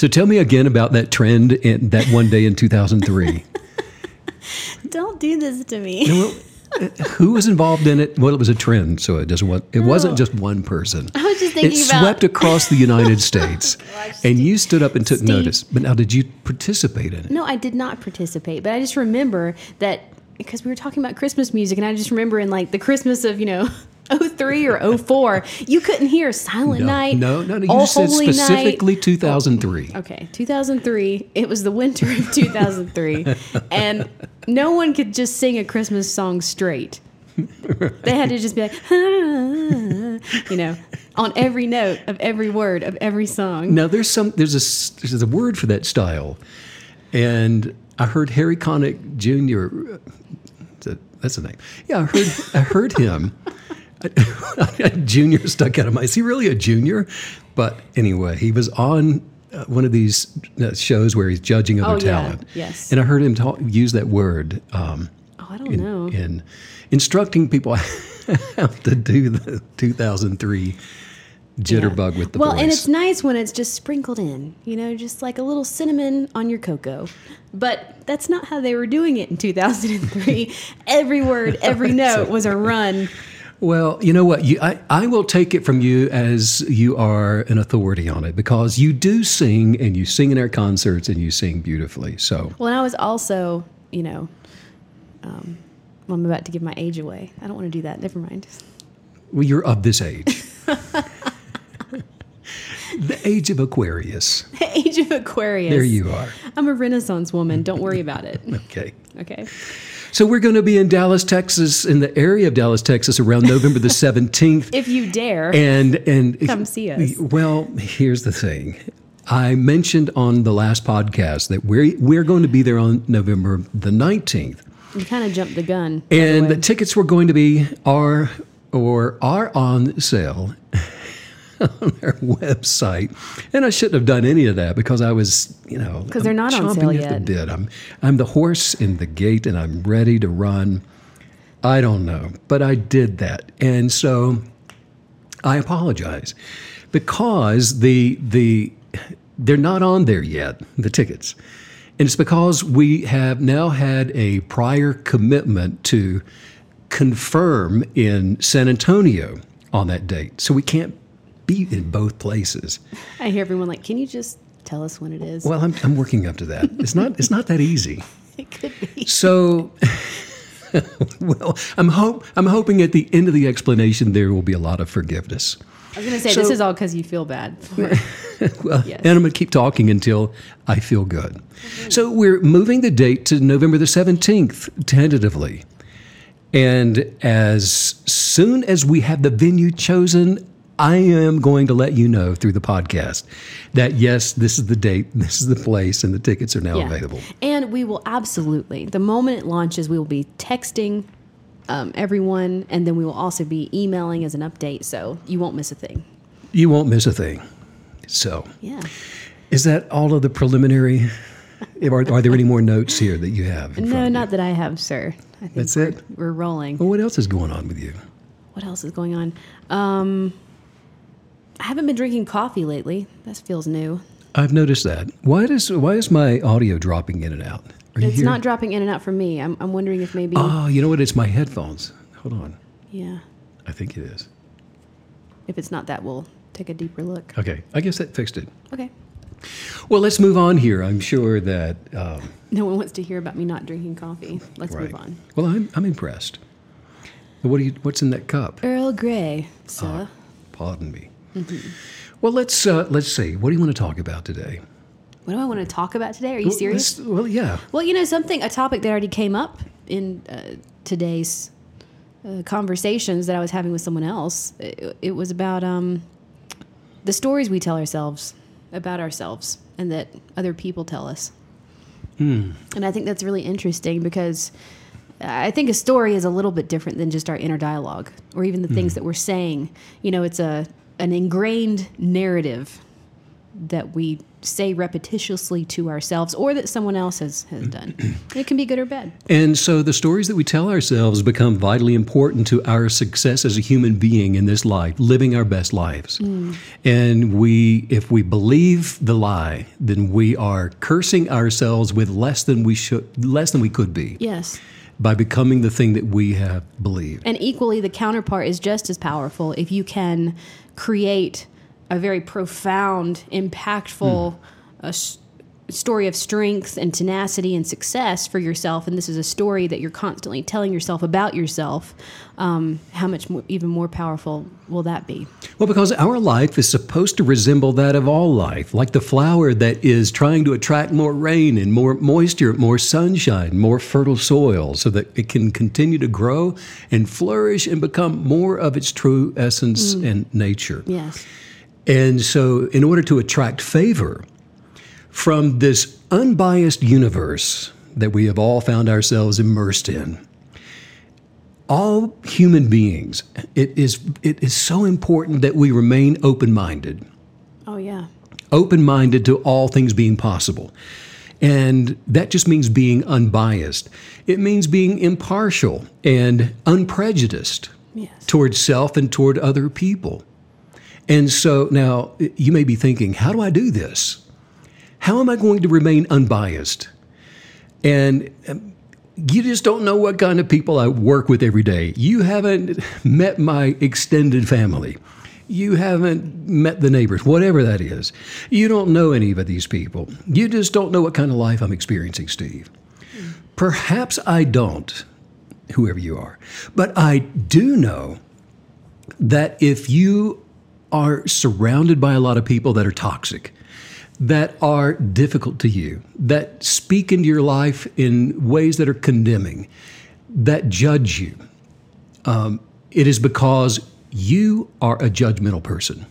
So tell me again about that trend in that one day in 2003. Don't do this to me. uh, who was involved in it? Well, it was a trend, so it doesn't. want- It wasn't just one person. I was just It thinking about It swept across the United States, and you stood up and took Steve. notice. But now, did you participate in it? No, I did not participate, but I just remember that because we were talking about Christmas music, and I just remember in like the Christmas of you know. 03 or 04, you couldn't hear Silent No, Night. no, no. no you said Holy Night. specifically 2003. Okay, 2003. It was the winter of 2003, and no one could just sing a Christmas song straight. They had to just be like, you know, on every note of every word of every song. Now there's some there's a there's a word for that style, and I heard Harry Connick Jr. uh, That's the name. Yeah, I heard I heard him. junior stuck out of my. Is he really a junior? But anyway, he was on uh, one of these uh, shows where he's judging other Oh, yeah. talent. Yes. and I heard him talk, use that word. Um, Oh, I don't in, know. in instructing people how to do the 2003 jitterbug with the well, voice. and it's nice when it's just sprinkled in, you know, just like a little cinnamon on your cocoa. But that's not how they were doing it in 2003. every word, every note was a run. Well, you know what? You, I, I will take it from you as you are an authority on it because you do sing and you sing in our concerts and you sing beautifully. So, Well, and I was also, you know, um, well, I'm about to give my age away. I don't want to do that. Never mind. well, you're of this age. the age of Aquarius. The age of Aquarius. There you are. I'm a Renaissance woman. Don't worry about it. Okay. Okay. So, we're going to be in Dallas, Texas, in the area of Dallas, Texas, around November the 17th. If you dare. and and Come see us. Well, here's the thing. I mentioned on the last podcast that we're we're going to be there on November the 19th. You kind of jumped the gun. by the And the tickets were going to be are or are on sale on our website. And I shouldn't have done any of that because I was, you know, because they're not on sale yet. the bit. I'm I'm the horse in the gate and I'm ready to run. I don't know, but I did that. And so I apologize because the the they're not on there yet, the tickets. And it's because we have now had a prior commitment to confirm in San Antonio on that date. So we can't be in both places. I hear everyone like, can you just tell us when it is? Well, I'm, I'm working up to that. It's not it's not that easy. it could be. So well, I'm hope I'm hoping at the end of the explanation there will be a lot of forgiveness. I was going to say, this is all because you feel bad. Well, Yes. and I'm going to keep talking until I feel good. Mm-hmm. So we're moving the date to November the 17th, tentatively. And as soon as we have the venue chosen, I am going to let you know through the podcast that yes, this is the date, this is the place, and the tickets are now Yeah. available. And we will absolutely, the moment it launches, we will be texting um, everyone, and then we will also be emailing as an update, so you won't miss a thing. You won't miss a thing. So, Yeah. is that all of the preliminary? Are, are there any more notes here that you have? No, you? not that I have, sir. I think That's we're, it? We're rolling. Well, what else is going on with you? What else is going on? Um, I haven't been drinking coffee lately. That feels new. I've noticed that. Why does why is my audio dropping in and out? Are It's not dropping in and out for me. I'm, I'm wondering if maybe. Oh, you know what? It's my headphones. Hold on. yeah. I think it is. If it's not that, we'll take a deeper look. Okay. I guess that fixed it. Okay. Well, let's move on here. I'm sure that. Um, No one wants to hear about me not drinking coffee. Let's right. move on. Well, I'm I'm impressed. What do you? What's in that cup? Earl Grey, sir. Pardon me. Mm-hmm. Well, let's uh, let's see. What do you want to talk about today? What do I want to talk about today? Are you Well, serious? Well, yeah. Well, you know something, a topic that already came up in uh, today's uh, conversations that I was having with someone else. It, it was about um, the stories we tell ourselves about ourselves and that other people tell us. And I think that's really interesting because I think a story is a little bit different than just our inner dialogue or even the things that we're saying. You know, it's a an ingrained narrative that we say repetitiously to ourselves or that someone else has, has done. it can be good or bad. And so the stories that we tell ourselves become vitally important to our success as a human being in this life, living our best lives. Mm. And we if we believe the lie, then we are cursing ourselves with less than we should less than we could be Yes. by becoming the thing that we have believed. And equally, the counterpart is just as powerful if you can create a very profound, impactful uh, s- story of strength and tenacity and success for yourself. And this is a story that you're constantly telling yourself about yourself. Um, how much more, even more powerful will that be? Well, because our life is supposed to resemble that of all life, like the flower that is trying to attract more rain and more moisture, more sunshine, more fertile soil, so that it can continue to grow and flourish and become more of its true essence and nature. Yes. And so, in order to attract favor from this unbiased universe that we have all found ourselves immersed in, all human beings, it is, it is so important that we remain open minded, Oh, yeah. open minded to all things being possible. And that just means being unbiased. It means being impartial and unprejudiced Yes. toward self and toward other people. And so now you may be thinking, how do I do this? How am I going to remain unbiased? And um, you just don't know what kind of people I work with every day. You haven't met my extended family. You haven't met the neighbors, whatever that is. You don't know any of these people. You just don't know what kind of life I'm experiencing, Steve. Perhaps I don't, whoever you are. But I do know that if you are surrounded by a lot of people that are toxic, that are difficult to you, that speak into your life in ways that are condemning, that judge you, um, it is because you are a judgmental person.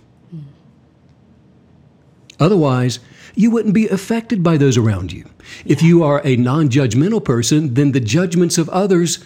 Otherwise, you wouldn't be affected by those around you. If you are a non judgmental person, then the judgments of others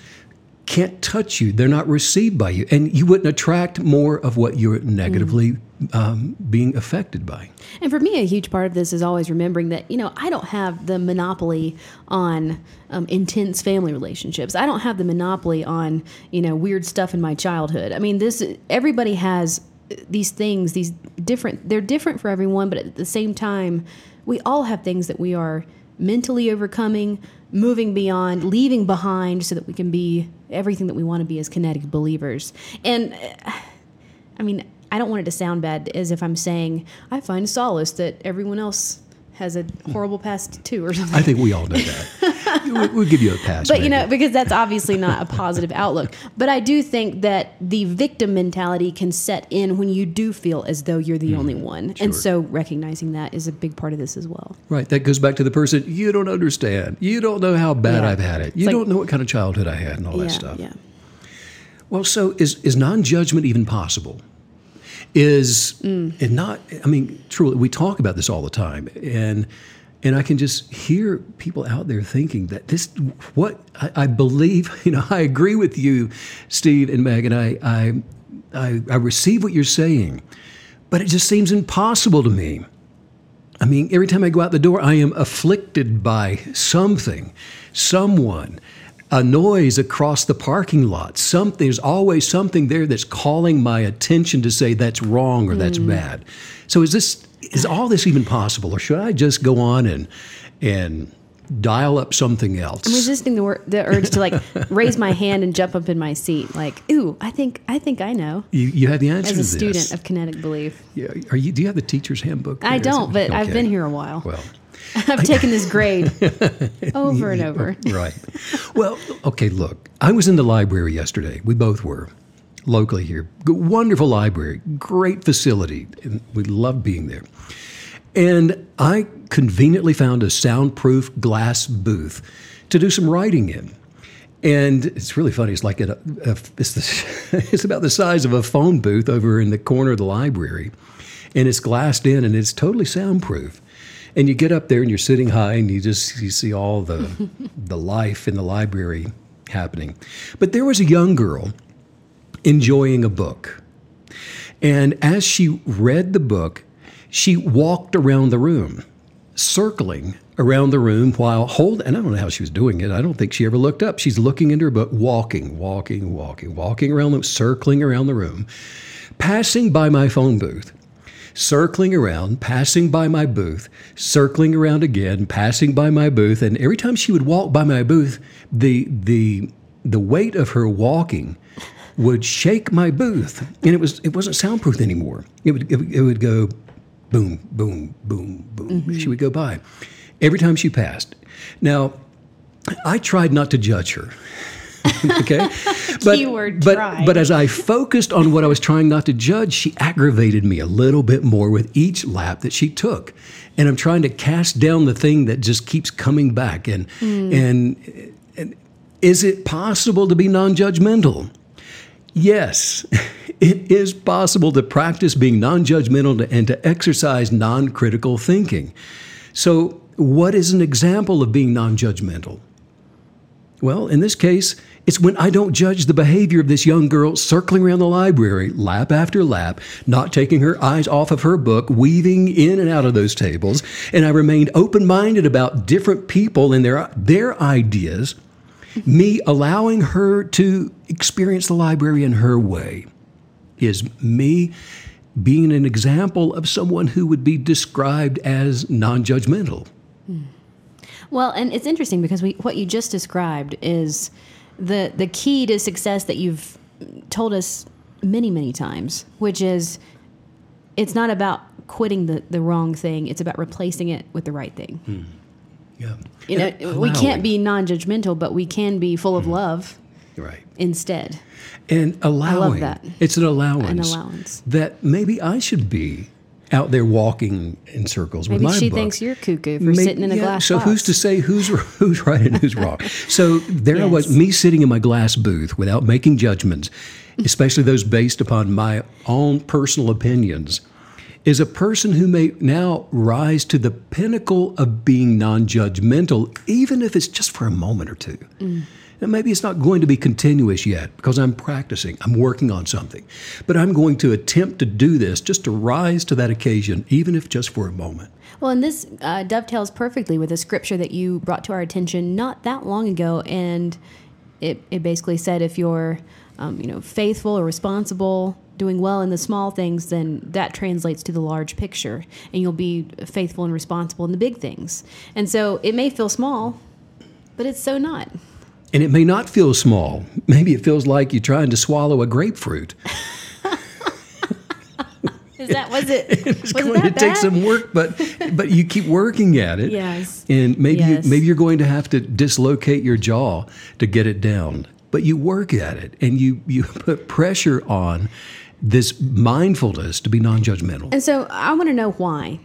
can't touch you. They're not received by you. And you wouldn't attract more of what you're negatively um, being affected by. And for me, a huge part of this is always remembering that, you know, I don't have the monopoly on um, intense family relationships. I don't have the monopoly on, you know, weird stuff in my childhood. I mean, this, everybody has these things, these different, they're different for everyone, but at the same time, we all have things that we are mentally overcoming, moving beyond, leaving behind so that we can be everything that we want to be as kinetic believers. And, uh, I mean, I don't want it to sound bad as if I'm saying I find solace that everyone else has a horrible past too or something. I think we all know that. we'll, we'll give you a pass. But you know, because that's obviously not a positive outlook. But I do think that the victim mentality can set in when you do feel as though you're the hmm. only one. And so recognizing that is a big part of this as well. Right. That goes back to the person you don't understand. You don't know how bad Yeah. I've had it. You like- don't know what kind of childhood I had and all yeah, that stuff. yeah. Well, so is is non-judgment even possible? Is mm. it not? I mean, truly, we talk about this all the time, and and I can just hear people out there thinking that this what I, I believe. You know, I agree with you, Steve and Meg, and I I I, I receive what you're saying, but it just seems impossible to me. I mean, every time I go out the door, I am afflicted by something, someone, a noise across the parking lot. Something, there's always something there that's calling my attention to say that's wrong or that's hmm. bad. So is this is all this even possible, or should I just go on and and dial up something else? I'm resisting the, wor- the urge to like raise my hand and jump up in my seat. Like, ooh, I think I think I know. you, you have the answer As a student of kinetic belief, Yeah, Are you? Do you have the teacher's handbook? I don't, but I've been here a while. Well, I've taken this grade over and over. right. Well, okay, look, I was in the library yesterday. We both were locally here. Wonderful library, great facility, and we love being there. And I conveniently found a soundproof glass booth to do some writing in. And it's really funny. It's like a, a it's, the, it's about the size of a phone booth over in the corner of the library, and it's glassed in and it's totally soundproof. And you get up there and you're sitting high and you just you see all the the life in the library happening. But there was a young girl enjoying a book. And as she read the book, she walked around the room, circling around the room while holding, and I don't know how she was doing it. I don't think she ever looked up. She's looking into her book, walking, walking, walking, walking around the circling around the room, passing by my phone booth, circling around, passing by my booth, circling around again, passing by my booth, and every time she would walk by my booth, the the the weight of her walking would shake my booth, and it was it wasn't soundproof anymore. It would it, would- it would go boom, boom, boom, boom. Mm-hmm. She would go by every time she passed. Now, I tried not to judge her. okay, but Keyword but tried. but as I focused on what I was trying not to judge, she aggravated me a little bit more with each lap that she took, and I'm trying to cast down the thing that just keeps coming back. And hmm. and, and is it possible to be non-judgmental? Yes, it is possible to practice being non judgmental and to exercise non critical thinking. So, what is an example of being non judgmental? Well, in this case, it's when I don't judge the behavior of this young girl circling around the library, lap after lap, not taking her eyes off of her book, weaving in and out of those tables, and I remained open minded about different people and their, their ideas me allowing her to experience the library in her way is me being an example of someone who would be described as non judgmental. Hmm. Well, and it's interesting because we, what you just described is the the key to success that you've told us many many times, which is it's not about quitting the, the wrong thing; it's about replacing it with the right thing. Hmm. Yeah. You know, we can't be non-judgmental, but we can be full of hmm. love Right. instead. And allowing. that. It's an allowance. An allowance. That maybe I should be out there walking in circles Maybe with my she book. thinks you're cuckoo for May- sitting in a yeah, glass So box. who's to say who's who's right and who's wrong? So there I was, me sitting in my glass booth without making judgments, especially those based upon my own personal opinions, is a person who may now rise to the pinnacle of being non-judgmental, even if it's just for a moment or two. Mm. And maybe it's not going to be continuous yet because I'm practicing, I'm working on something. But I'm going to attempt to do this just to rise to that occasion, even if just for a moment. Well, and this uh, dovetails perfectly with a scripture that you brought to our attention not that long ago, and it, it basically said if you're, um, you know, faithful or responsible, doing well in the small things, then that translates to the large picture, and you'll be faithful and responsible in the big things. And so it may feel small, but it's so not. And it may not feel small. Maybe it feels like you're trying to swallow a grapefruit. Is that was it? It's was going it to that take some work, but but you keep working at it. Yes. And maybe Yes. you, maybe you're going to have to dislocate your jaw to get it down. But you work at it and you you put pressure on this mindfulness to be non-judgmental. And so I want to know why.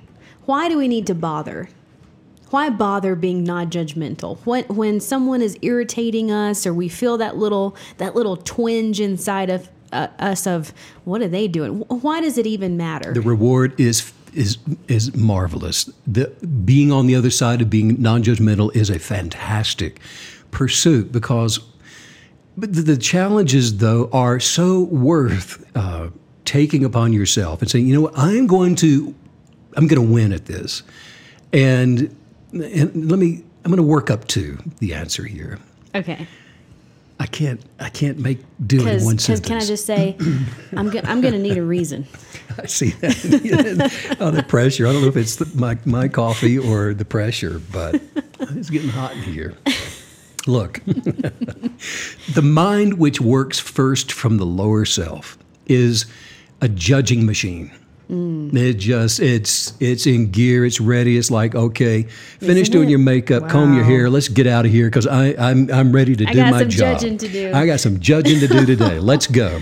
Why do we need to bother? Why bother being non-judgmental? When when someone is irritating us, or we feel that little that little twinge inside of uh, us of what are they doing? Why does it even matter? The reward is is is marvelous. The being on the other side of being non-judgmental is a fantastic pursuit because but the, the challenges though are so worth uh, taking upon yourself and saying, you know what, I'm going to I'm going to win at this, and and let me I'm going to work up to the answer here. okay. I can't I can't make do in one sentence. can I just say, I'm go- I'm going to need a reason. I see that. oh, the pressure. I don't know if it's the, my, my coffee or the pressure, but it's getting hot in here. Look, the mind which works first from the lower self is a judging machine. Mm. It just it's it's in gear. It's ready. It's like okay, finish Isn't doing it? your makeup, comb your hair. Let's get out of here because I I'm I'm ready to I do got my some job. judging to do. I got some judging to do today. Let's go.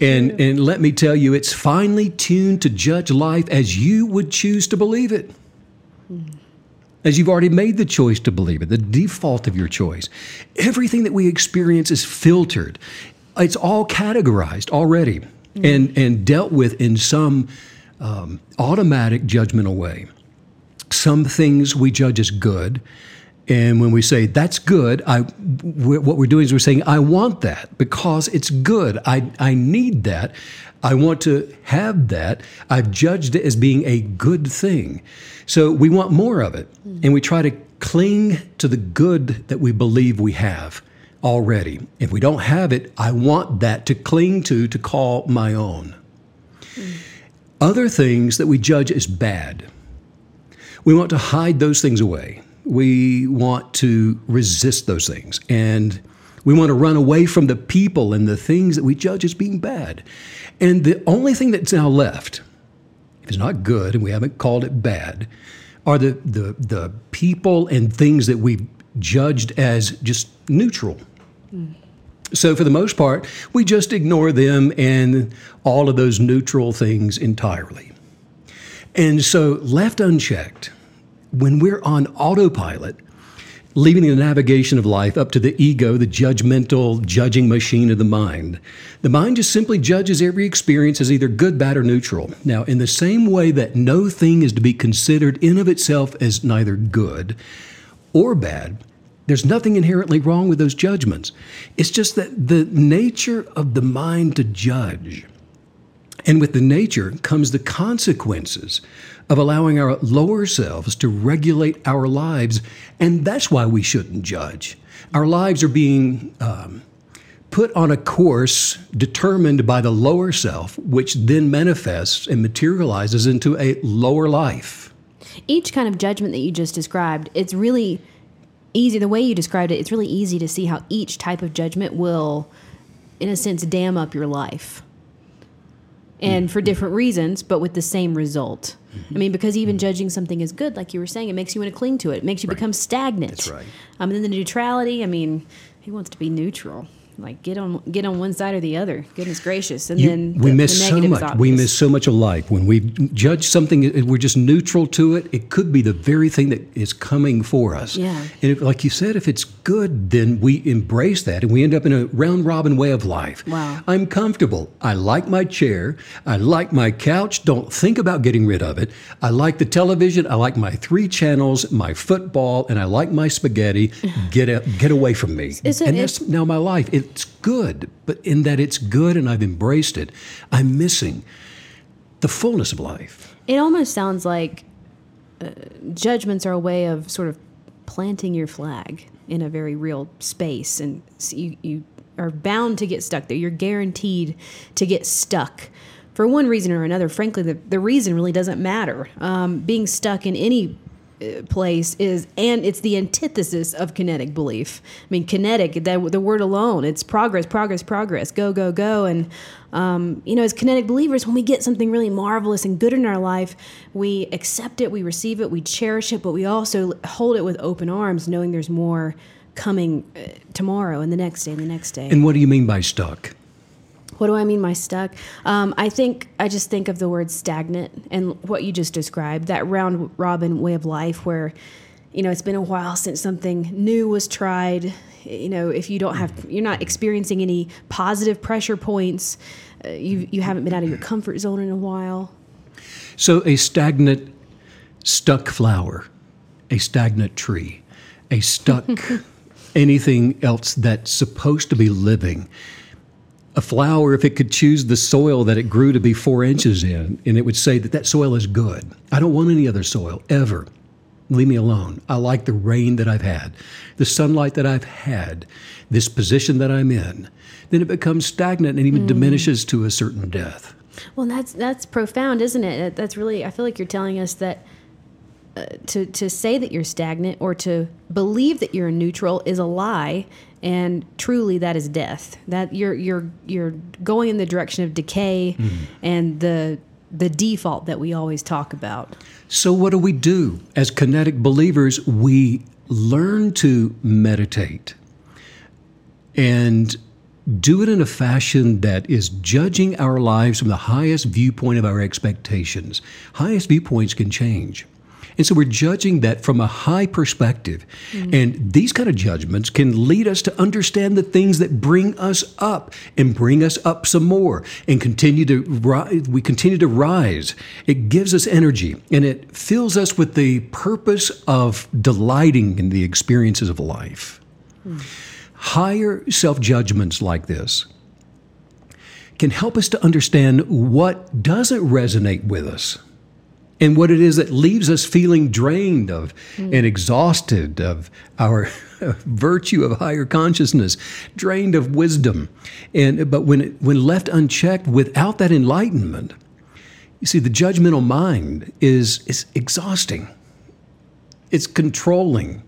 and and let me tell you, it's finely tuned to judge life as you would choose to believe it. Hmm. As you've already made the choice to believe it, the default of your choice. Everything that we experience is filtered. It's all categorized already and, and dealt with in some um, automatic judgmental way. Some things we judge as good, And when we say that's good, I, we're, what we're doing is we're saying, I want that because it's good. I, I need that. I want to have that. I've judged it as being a good thing. So we want more of it. And we try to cling to the good that we believe we have already. If we don't have it, I want that to cling to, to call my own. Other things that we judge as bad, we want to hide those things away we want to resist those things. And we want to run away from the people and the things that we judge as being bad. And the only thing that's now left, if it's not good and we haven't called it bad, are the, the, the people and things that we've judged as just neutral. So, for the most part, we just ignore them and all of those neutral things entirely. And so, left unchecked, when we're on autopilot, leaving the navigation of life up to the ego, the judgmental, judging machine of the mind. The mind just simply judges every experience as either good, bad, or neutral. Now, in the same way that no thing is to be considered in of itself as neither good or bad, there's nothing inherently wrong with those judgments. It's just that the nature of the mind to judge, and with the nature comes the consequences of allowing our lower selves to regulate our lives. And that's why we shouldn't judge. Our lives are being um, put on a course determined by the lower self, which then manifests and materializes into a lower life. Each kind of judgment that you just described, it's really easy. The way you described it, it's really easy to see how each type of judgment will, in a sense, dam up your life and for different reasons, but with the same result. Mm-hmm. I mean, because even mm-hmm. judging something as good, like you were saying, it makes you want to cling to it. It makes you right. become stagnant. That's right. Um, and then the neutrality, I mean, he wants to be neutral like get on get on one side or the other. Goodness gracious! And you, then we the, miss the so much. We miss so much of life when we judge something. We're just neutral to it. It could be the very thing that is coming for us. Yeah. And if, like you said, if it's good, then we embrace that, and we end up in a round robin way of life. Wow. I'm comfortable. I like my chair. I like my couch. Don't think about getting rid of it. I like the television. I like my three channels, my football, and I like my spaghetti. get a, get away from me. Is it, and that's now my life. It, it's good, but in that it's good and I've embraced it, I'm missing the fullness of life. It almost sounds like uh, judgments are a way of sort of planting your flag in a very real space, and you, you are bound to get stuck there. You're guaranteed to get stuck for one reason or another. Frankly, the, the reason really doesn't matter. Um, being stuck in any place is and it's the antithesis of kinetic belief. I mean kinetic that the word alone it's progress progress progress go go go. And um, you know as kinetic believers when we get something really marvelous and good in our life we accept it we receive it we cherish it but we also hold it with open arms knowing there's more coming uh, tomorrow and the next day and the next day. And what do you mean by stuck what do I mean by stuck? Um, I think I just think of the word stagnant and what you just described that round robin way of life where, you know, it's been a while since something new was tried. You know, if you don't have, you're not experiencing any positive pressure points. Uh, you you haven't been out of your comfort zone in a while. So a stagnant, stuck flower, a stagnant tree, a stuck anything else that's supposed to be living a flower if it could choose the soil that it grew to be four inches in, and it would say that that soil is good. I don't want any other soil ever. Leave me alone. I like the rain that I've had, the sunlight that I've had, this position that I'm in. Then it becomes stagnant and even mm. diminishes to a certain death. Well, that's that's profound, isn't it? That's really. I feel like you're telling us that to to say that you're stagnant or to believe that you're neutral is a lie and truly that is death. That you're you're you're going in the direction of decay mm-hmm. and the the default that we always talk about. So what do we do? As kinetic believers we learn to meditate and do it in a fashion that is judging our lives from the highest viewpoint of our expectations. Highest viewpoints can change And so we're judging that from a high perspective. Mm. And these kind of judgments can lead us to understand the things that bring us up and bring us up some more and continue to rise. We continue to rise. It gives us energy and it fills us with the purpose of delighting in the experiences of life. Hmm. Higher self judgments like this can help us to understand what doesn't resonate with us and what it is that leaves us feeling drained of hmm. and exhausted of our virtue of higher consciousness, drained of wisdom. And but when it, when left unchecked without that enlightenment, you see the judgmental mind is is exhausting. It's controlling.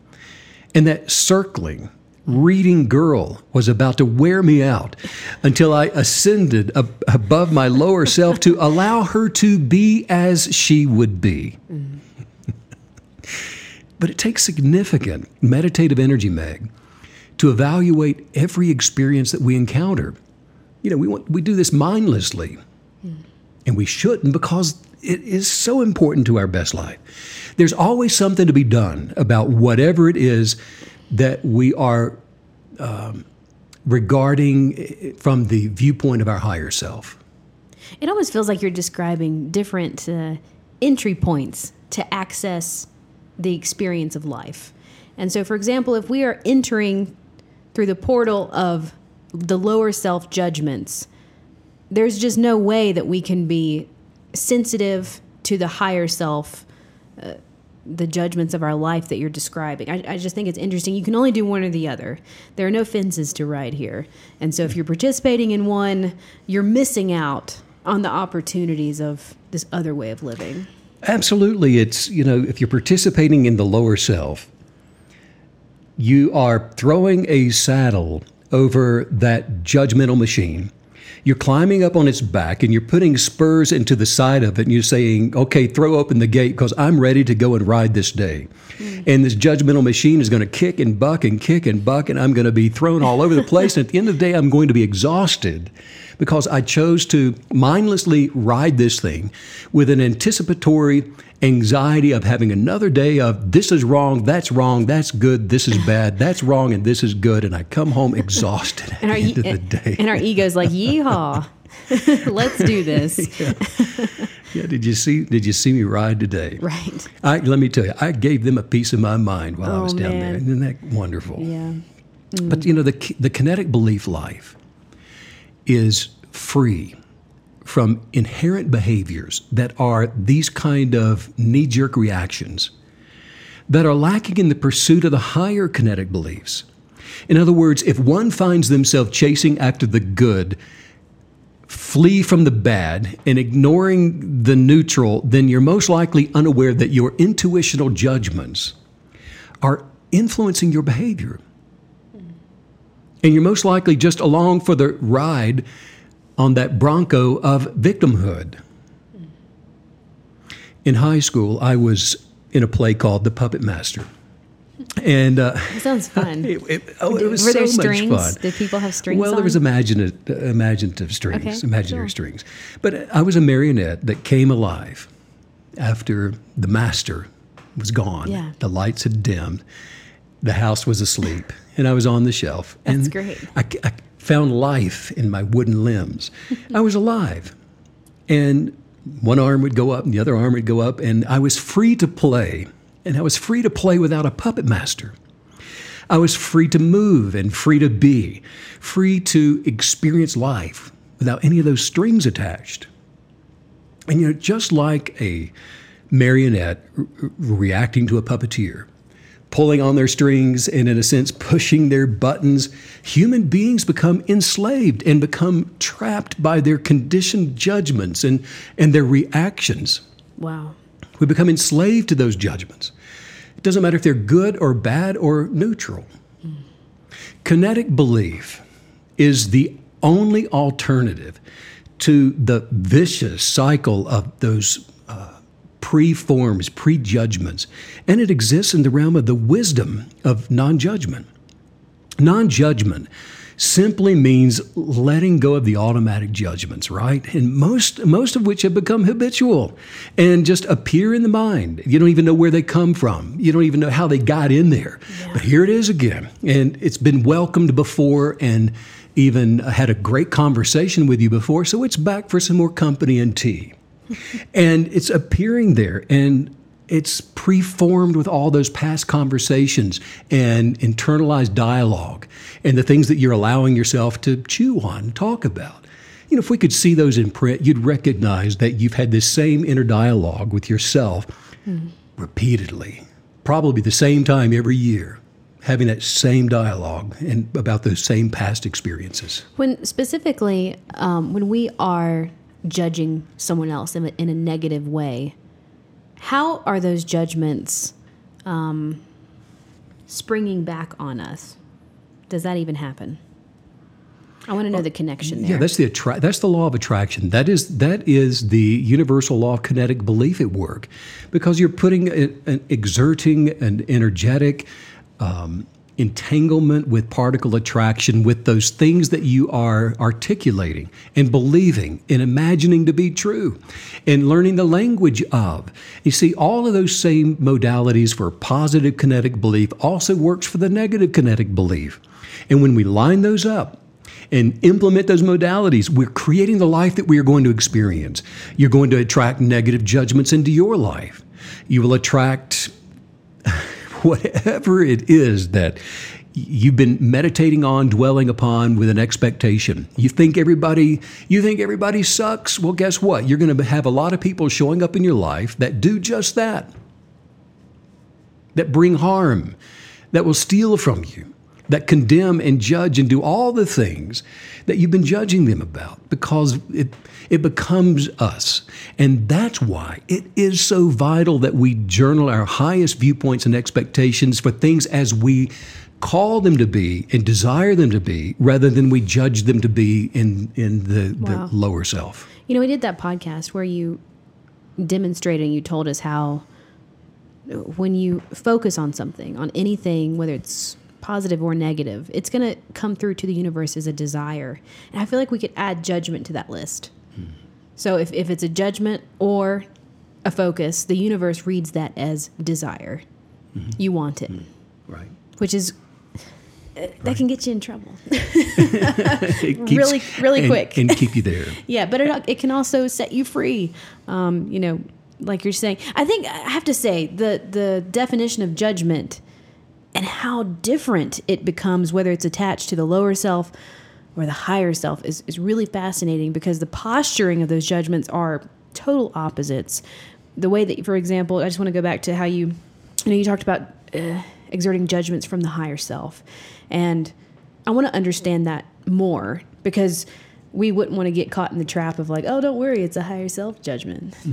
And that circling reading girl was about to wear me out until I ascended ab- above my lower self to allow her to be as she would be. Mm-hmm. but it takes significant meditative energy, Meg, to evaluate every experience that we encounter. You know, we, want, we do this mindlessly, mm-hmm. and we shouldn't because it is so important to our best life. There's always something to be done about whatever it is that we are um, regarding from the viewpoint of our higher self. It almost feels like you're describing different uh, entry points to access the experience of life. And so, for example, if we are entering through the portal of the lower self judgments, there's just no way that we can be sensitive to the higher self, uh, the judgments of our life that you're describing. I, I just think it's interesting. You can only do one or the other. There are no fences to ride here. And so if you're participating in one, you're missing out on the opportunities of this other way of living. Absolutely. It's, you know, if you're participating in the lower self, you are throwing a saddle over that judgmental machine. You're climbing up on its back and you're putting spurs into the side of it and you're saying, okay, throw open the gate because I'm ready to go and ride this day. Mm. And this judgmental machine is going to kick and buck and kick and buck, and I'm going to be thrown all over the place. and at the end of the day, I'm going to be exhausted because I chose to mindlessly ride this thing with an anticipatory anxiety of having another day of this is wrong, that's wrong, that's good, this is bad, that's wrong, and this is good, and I come home exhausted at and the our, end of the day. and our ego's like, yeehaw. Let's do this. yeah. yeah. Did you see? Did you see me ride today? Right. I, let me tell you, I gave them a piece of my mind while I Oh, was down man. there. Isn't that wonderful? Yeah. But you know, the the kinetic belief life is free from inherent behaviors that are these kind of knee jerk reactions that are lacking in the pursuit of the higher kinetic beliefs. In other words, if one finds themselves chasing after the good, flee from the bad, and ignoring the neutral, then you're most likely unaware that your intuitional judgments are influencing your behavior. And you're most likely just along for the ride on that bronco of victimhood. In high school, I was in a play called The Puppet Master. And uh, sounds fun. it, it, oh, it was Were so much strings? fun. Did people have strings Well, there was imaginative, imaginative strings, Okay, imaginary sure. strings. But I was a marionette that came alive after the master was gone. Yeah. The lights had dimmed. The house was asleep, and I was on the shelf. That's and great. I, I found life in my wooden limbs. I was alive, and one arm would go up, and the other arm would go up, and I was free to play. And I was free to play without a puppet master. I was free to move and free to be, free to experience life without any of those strings attached. And you know, just like a marionette r- r- reacting to a puppeteer, pulling on their strings and, in a sense, pushing their buttons, human beings become enslaved and become trapped by their conditioned judgments and, and their reactions. wow. We become enslaved to those judgments. It doesn't matter if they're good or bad or neutral. Kinetic belief is the only alternative to the vicious cycle of those pre-forms, prejudgments, and it exists in the realm of the wisdom of non-judgment. Non-judgment simply means letting go of the automatic judgments, right? And most most of which have become habitual and just appear in the mind. You don't even know where they come from. You don't even know how they got in there. Yeah. But here it is again. And it's been welcomed before and even had a great conversation with you before, so it's back for some more company and tea. And it's appearing there and it's preformed with all those past conversations and internalized dialogue and the things that you're allowing yourself to chew on, talk about. You know, if we could see those in print, you'd recognize that you've had this same inner dialogue with yourself mm-hmm. repeatedly, probably the same time every year, having that same dialogue and about those same past experiences. When specifically, um, when we are judging someone else in a, in a negative way, how are those judgments um, springing back on us? Does that even happen? I want to know the connection there. Yeah, that's the attra- that's the law of attraction. That is that is the universal law of kinetic belief at work, because you're putting an exerting an energetic um, entanglement with particle attraction with those things that you are articulating and believing and imagining to be true and learning the language of. You see, all of those same modalities for positive kinetic belief also works for the negative kinetic belief. And when we line those up, and implement those modalities, we're creating the life that we are going to experience. You're going to attract negative judgments into your life. You will attract whatever it is that you've been meditating on dwelling upon with an expectation. You think everybody you think everybody sucks? Well guess what? You're going to have a lot of people showing up in your life that do just that. That bring harm that will steal from you that condemn and judge and do all the things that you've been judging them about because it, it becomes us. And that's why it is so vital that we journal our highest viewpoints and expectations for things as we call them to be and desire them to be rather than we judge them to be in, in the, wow. the lower self. You know, we did that podcast where you demonstrated and you told us how when you focus on something, on anything, whether it's positive or negative, it's going to come through to the universe as a desire. And I feel like we could add judgment to that list. Hmm. So if, if it's a judgment or a focus, the universe reads that as desire. Mm-hmm. You want it. Mm-hmm. Right. Which is that right. can get you in trouble keeps, really really and, quick and keep you there yeah but it, it can also set you free um, you know like you're saying i think i have to say the the definition of judgment and how different it becomes, whether it's attached to the lower self or the higher self, is, is really fascinating because the posturing of those judgments are total opposites. The way that, for example, I just want to go back to how you, you know, you talked about uh, exerting judgments from the higher self. And I want to understand that more because we wouldn't want to get caught in the trap of like, oh, don't worry, it's a higher self judgment.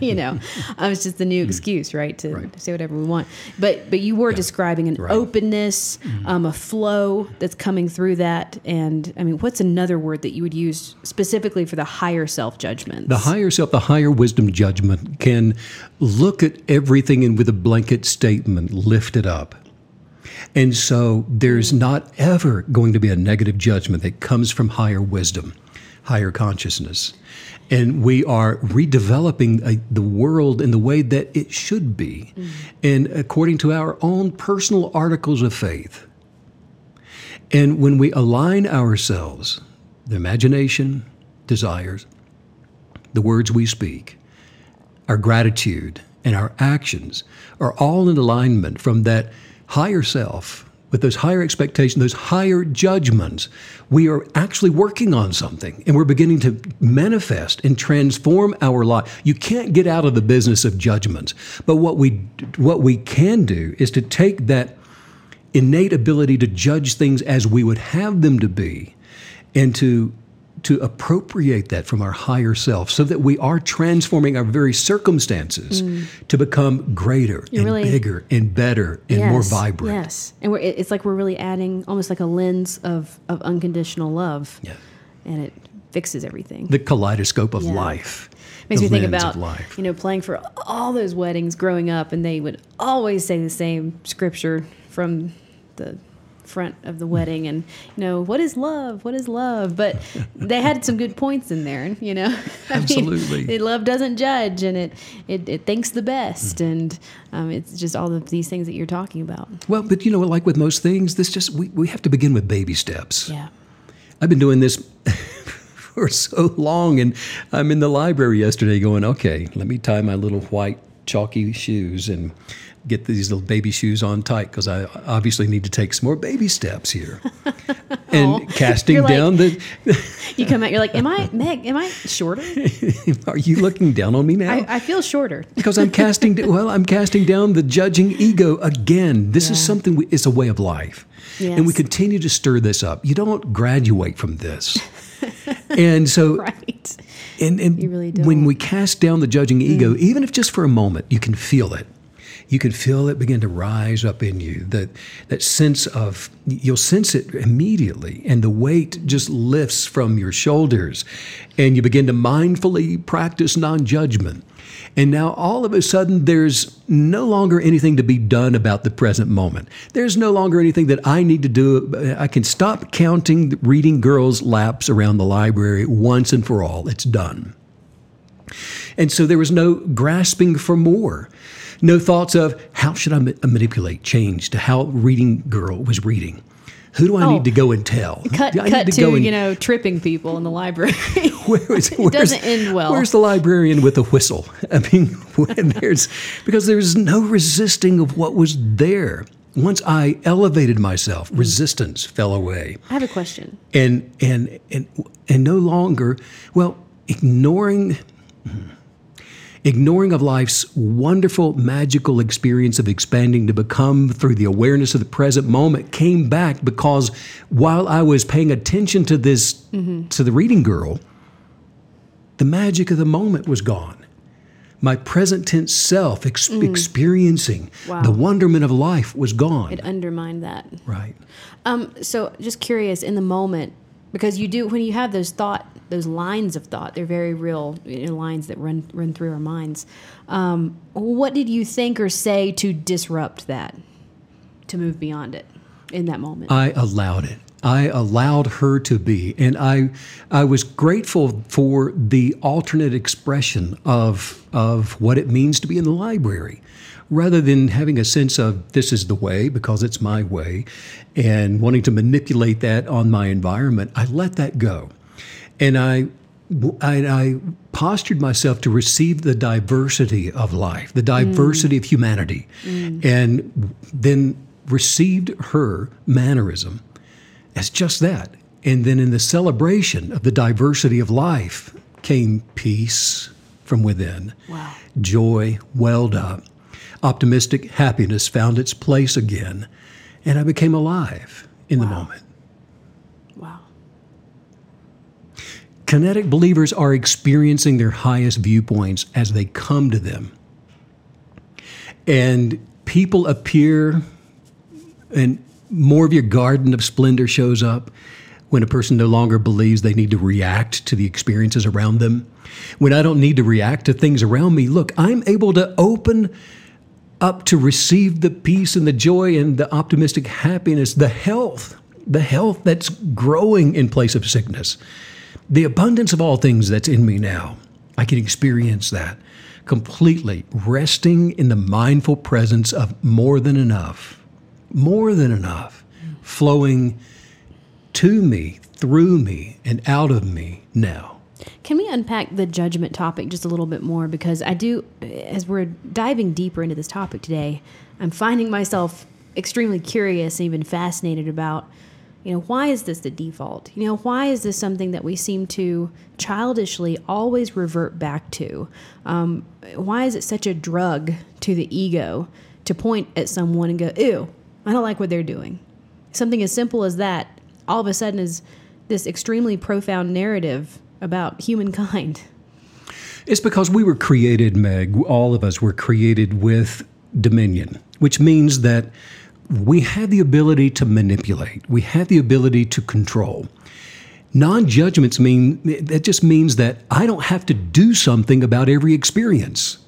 you know, um, it's just the new mm. excuse, right, to right. say whatever we want. But but you were yeah. describing an right. openness, mm-hmm. um, a flow that's coming through that. And I mean, what's another word that you would use specifically for the higher self judgment? The higher self, the higher wisdom judgment can look at everything and with a blanket statement, lift it up and so there's not ever going to be a negative judgment that comes from higher wisdom, higher consciousness. And we are redeveloping a, the world in the way that it should be, mm-hmm. and according to our own personal articles of faith. And when we align ourselves, the imagination, desires, the words we speak, our gratitude, and our actions are all in alignment from that higher self, with those higher expectations, those higher judgments, we are actually working on something and we're beginning to manifest and transform our life. You can't get out of the business of judgments. But what we what we can do is to take that innate ability to judge things as we would have them to be and to to appropriate that from our higher self so that we are transforming our very circumstances mm. to become greater You're and really, bigger and better and yes, more vibrant. Yes. And it's like we're really adding almost like a lens of, of unconditional love. Yeah. And it fixes everything. The kaleidoscope of yeah. life. Makes me think about you know playing for all those weddings growing up, and they would always say the same scripture from the front of the wedding and you know what is love? What is love? But they had some good points in there you know? I absolutely. mean, love doesn't judge and it it, it thinks the best mm. and um, it's just all of these things that you're talking about. Well but you know like with most things this just we, we have to begin with baby steps. Yeah. I've been doing this for so long and i'm in the library yesterday going okay let me tie my little white chalky shoes and get these little baby shoes on tight because I obviously need to take some more baby steps here. and casting like, down the. you come out, you're like, Am I, Meg, am I shorter? Are you looking down on me now? I, I feel shorter. because I'm casting, well, I'm casting down the judging ego again. This yeah. is something, we, it's a way of life. Yes. And we continue to stir this up. You don't graduate from this. and so. right. And, and really when we cast down the judging ego, mm. even if just for a moment, you can feel it you can feel it begin to rise up in you. That that sense of you'll sense it immediately, and the weight just lifts from your shoulders, and you begin to mindfully practice non-judgment. And now all of a sudden, there's no longer anything to be done about the present moment. There's no longer anything that I need to do. I can stop counting reading girls' laps around the library once and for all. It's done. And so there was no grasping for more. No thoughts of how should I ma- manipulate change to how reading girl was reading. Who do I oh, need to go and tell? Cut, cut to, to and, you know tripping people in the library. where is, it doesn't end well. Where's the librarian with a whistle? I mean, when there's because there's no resisting of what was there. Once I elevated myself, resistance fell away. I have a question. And and and and no longer, well, ignoring. Hmm, ignoring of life's wonderful, magical experience of expanding to become through the awareness of the present moment came back because while I was paying attention to this, mm-hmm. to the reading girl, the magic of the moment was gone. My present tense self ex- mm. experiencing wow. the wonderment of life was gone. It undermined that. Right. Um, so, just curious, in the moment, because you do, when you have those thought those lines of thought. They're very real you know, lines that run run through our minds. Um, what did you think or say to disrupt that, to move beyond it in that moment? I allowed it. I allowed her to be, and I I was grateful for the alternate expression of of what it means to be in the library rather than having a sense of this is the way because it's my way and wanting to manipulate that on my environment, I let that go. And I, I, I, postured myself to receive the diversity of life, the diversity mm. of humanity, mm. and then received her mannerism as just that. And then in the celebration of the diversity of life came peace from within, wow. joy welled up, optimistic happiness found its place again, and I became alive in wow. the moment. Kinetic believers are experiencing their highest viewpoints as they come to them. And people appear, and more of your garden of splendor shows up when a person no longer believes they need to react to the experiences around them. When I don't need to react to things around me, look, I'm able to open up to receive the peace and the joy and the optimistic happiness, the health, the health that's growing in place of sickness the abundance of all things that's in me now, I can experience that completely, resting in the mindful presence of more than enough, more than enough, flowing to me, through me, and out of me now. Can we unpack the judgment topic just a little bit more? Because I do, as we're diving deeper into this topic today, I'm finding myself extremely curious and even fascinated about you know, why is this the default? You know, why is this something that we seem to childishly always revert back to? Um, why is it such a drug to the ego to point at someone and go, ew, I don't like what they're doing? Something as simple as that all of a sudden is this extremely profound narrative about humankind. It's because we were created, Meg, all of us were created with dominion, which means that we have the ability to manipulate, we have the ability to control. Non judgments mean that just means that I don't have to do something about every experience.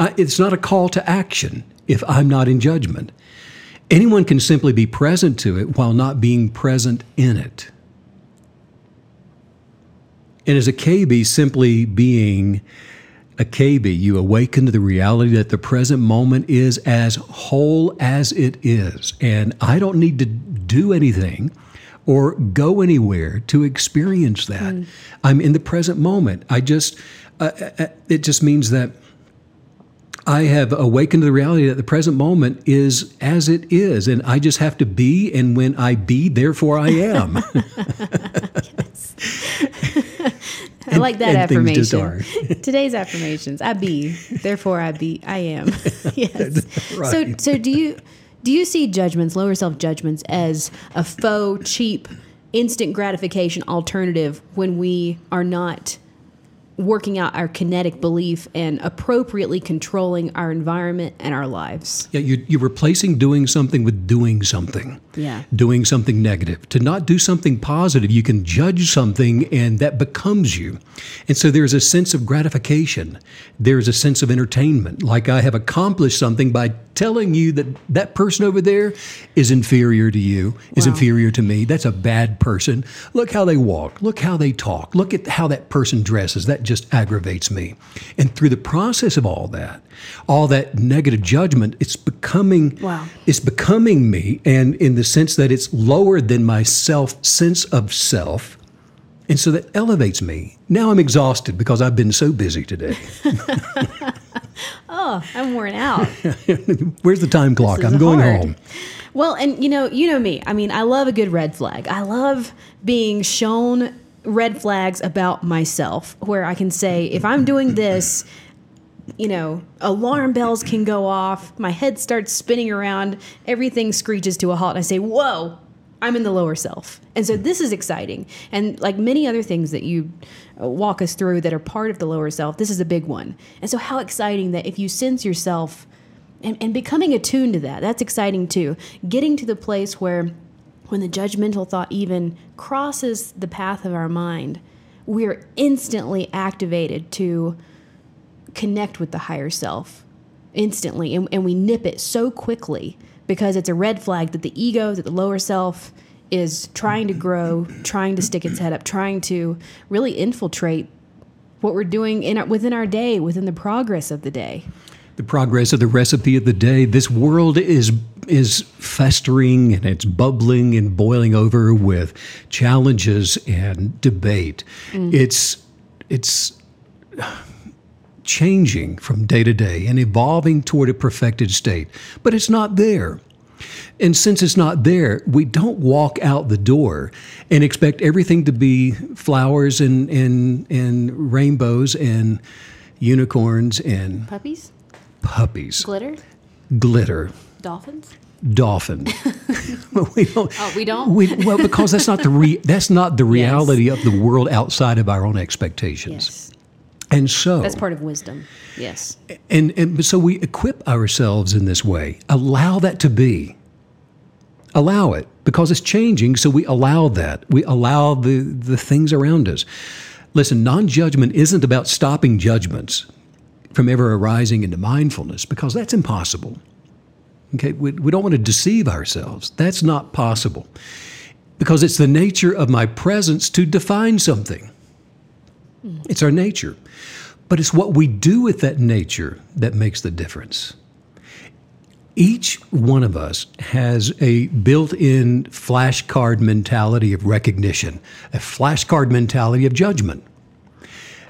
I, it's not a call to action if I'm not in judgment. Anyone can simply be present to it while not being present in it. And as a KB, simply being a you awaken to the reality that the present moment is as whole as it is. And I don't need to do anything or go anywhere to experience that. Mm. I'm in the present moment. I just, uh, uh, uh, it just means that I have awakened to the reality that the present moment is as it is, and I just have to be, and when I be, therefore I am. I like that affirmation. Today's affirmations: I be, therefore I be, I am. yes. Right. So, so do you do you see judgments, lower self judgments, as a faux, cheap, instant gratification alternative when we are not working out our kinetic belief and appropriately controlling our environment and our lives. Yeah, you, you're replacing doing something with doing something. Yeah. Doing something negative. To not do something positive, you can judge something and that becomes you. And so there's a sense of gratification. There's a sense of entertainment. Like I have accomplished something by telling you that that person over there is inferior to you, is wow. inferior to me. That's a bad person. Look how they walk. Look how they talk. Look at how that person dresses. That just aggravates me. And through the process of all that, all that negative judgment, it's becoming wow. it's becoming me and in the sense that it's lower than my self sense of self. And so that elevates me. Now I'm exhausted because I've been so busy today. oh, I'm worn out. Where's the time clock? I'm going hard. home. Well, and you know, you know me. I mean, I love a good red flag. I love being shown red flags about myself where I can say if I'm doing this, you know, alarm bells can go off, my head starts spinning around, everything screeches to a halt and I say, "Whoa, I'm in the lower self. And so this is exciting. And like many other things that you uh, walk us through that are part of the lower self, this is a big one. And so, how exciting that if you sense yourself and, and becoming attuned to that, that's exciting too. Getting to the place where when the judgmental thought even crosses the path of our mind, we're instantly activated to connect with the higher self instantly. And, and we nip it so quickly because it's a red flag that the ego, that the lower self is trying to grow, trying to stick its head up, trying to really infiltrate what we're doing in our, within our day, within the progress of the day. The progress of the recipe of the day. This world is is festering and it's bubbling and boiling over with challenges and debate. Mm. It's it's changing from day to day and evolving toward a perfected state, but it's not there. And since it's not there, we don't walk out the door and expect everything to be flowers and, and, and rainbows and unicorns and puppies. Puppies. Glitter. Glitter. Dolphins. Dolphin. we don't. Oh, we don't. We, well, because that's not the re, that's not the reality yes. of the world outside of our own expectations. Yes. And so that's part of wisdom. Yes. And and so we equip ourselves in this way. Allow that to be. Allow it because it's changing. So we allow that. We allow the the things around us. Listen, non-judgment isn't about stopping judgments from ever arising into mindfulness because that's impossible. Okay, we, we don't want to deceive ourselves. That's not possible because it's the nature of my presence to define something. It's our nature. But it's what we do with that nature that makes the difference. Each one of us has a built in flashcard mentality of recognition, a flashcard mentality of judgment.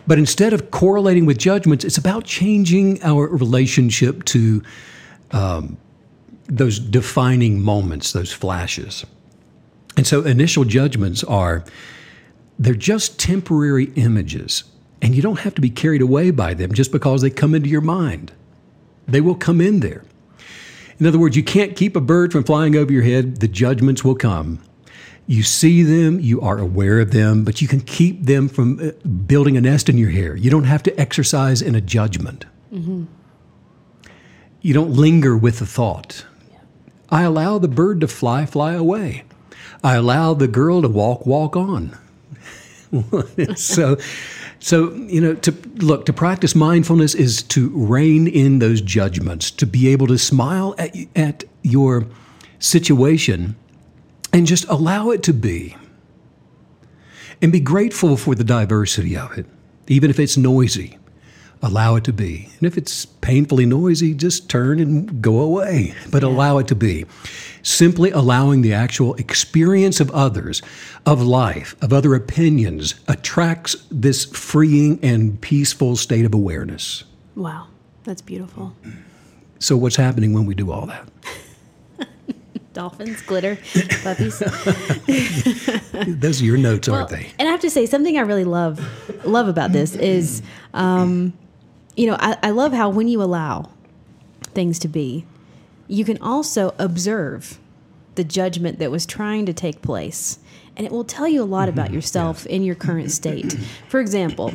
But instead of correlating with judgments, it's about changing our relationship to um, those defining moments, those flashes. And so initial judgments are they're just temporary images, and you don't have to be carried away by them just because they come into your mind. They will come in there. In other words, you can't keep a bird from flying over your head, the judgments will come. You see them, you are aware of them, but you can keep them from uh, building a nest in your hair. You don't have to exercise in a judgment. Mm-hmm. You don't linger with the thought. I allow the bird to fly, fly away. I allow the girl to walk, walk on. so, so you know, to look to practice mindfulness is to rein in those judgments, to be able to smile at at your situation and just allow it to be. And be grateful for the diversity of it, even if it's noisy. Allow it to be. And if it's painfully noisy, just turn and go away, but allow it to be. Simply allowing the actual experience of others, of life, of other opinions, attracts this freeing and peaceful state of awareness. Wow, that's beautiful. So, what's happening when we do all that? Dolphins, glitter, puppies. Those are your notes, Well, aren't they? And I have to say, something I really love love about this is, um, you know, I, I love how when you allow things to be, you can also observe the judgment that was trying to take place, and it will tell you a lot about yourself in your current state. For example,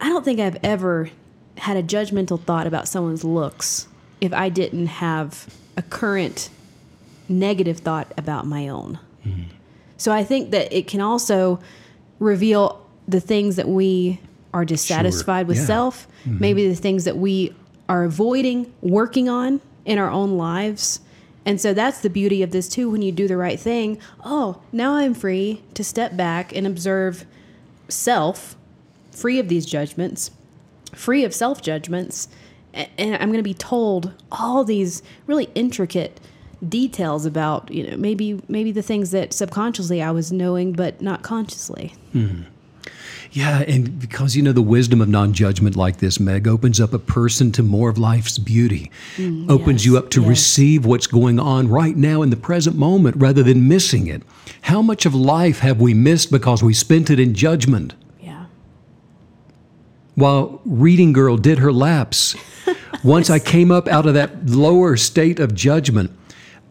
I don't think I've ever had a judgmental thought about someone's looks if I didn't have a current negative thought about my own. So I think that it can also reveal the things that we are dissatisfied with Yeah. self, mm-hmm. maybe the things that we are avoiding working on in our own lives. And so that's the beauty of this too when you do the right thing. Oh, now I'm free to step back and observe self, free of these judgments, free of self judgments, and I'm going to be told all these really intricate details about you know maybe maybe the things that subconsciously I was knowing but not consciously. Hmm. Yeah, and because you know the wisdom of non-judgment like this, Meg, opens up a person to more of life's beauty. Hmm, opens yes, you up to yes. receive what's going on right now in the present moment rather than missing it. How much of life have we missed because we spent it in judgment? Yeah. While Reading Girl did her laps, once I came up out of that lower state of judgment,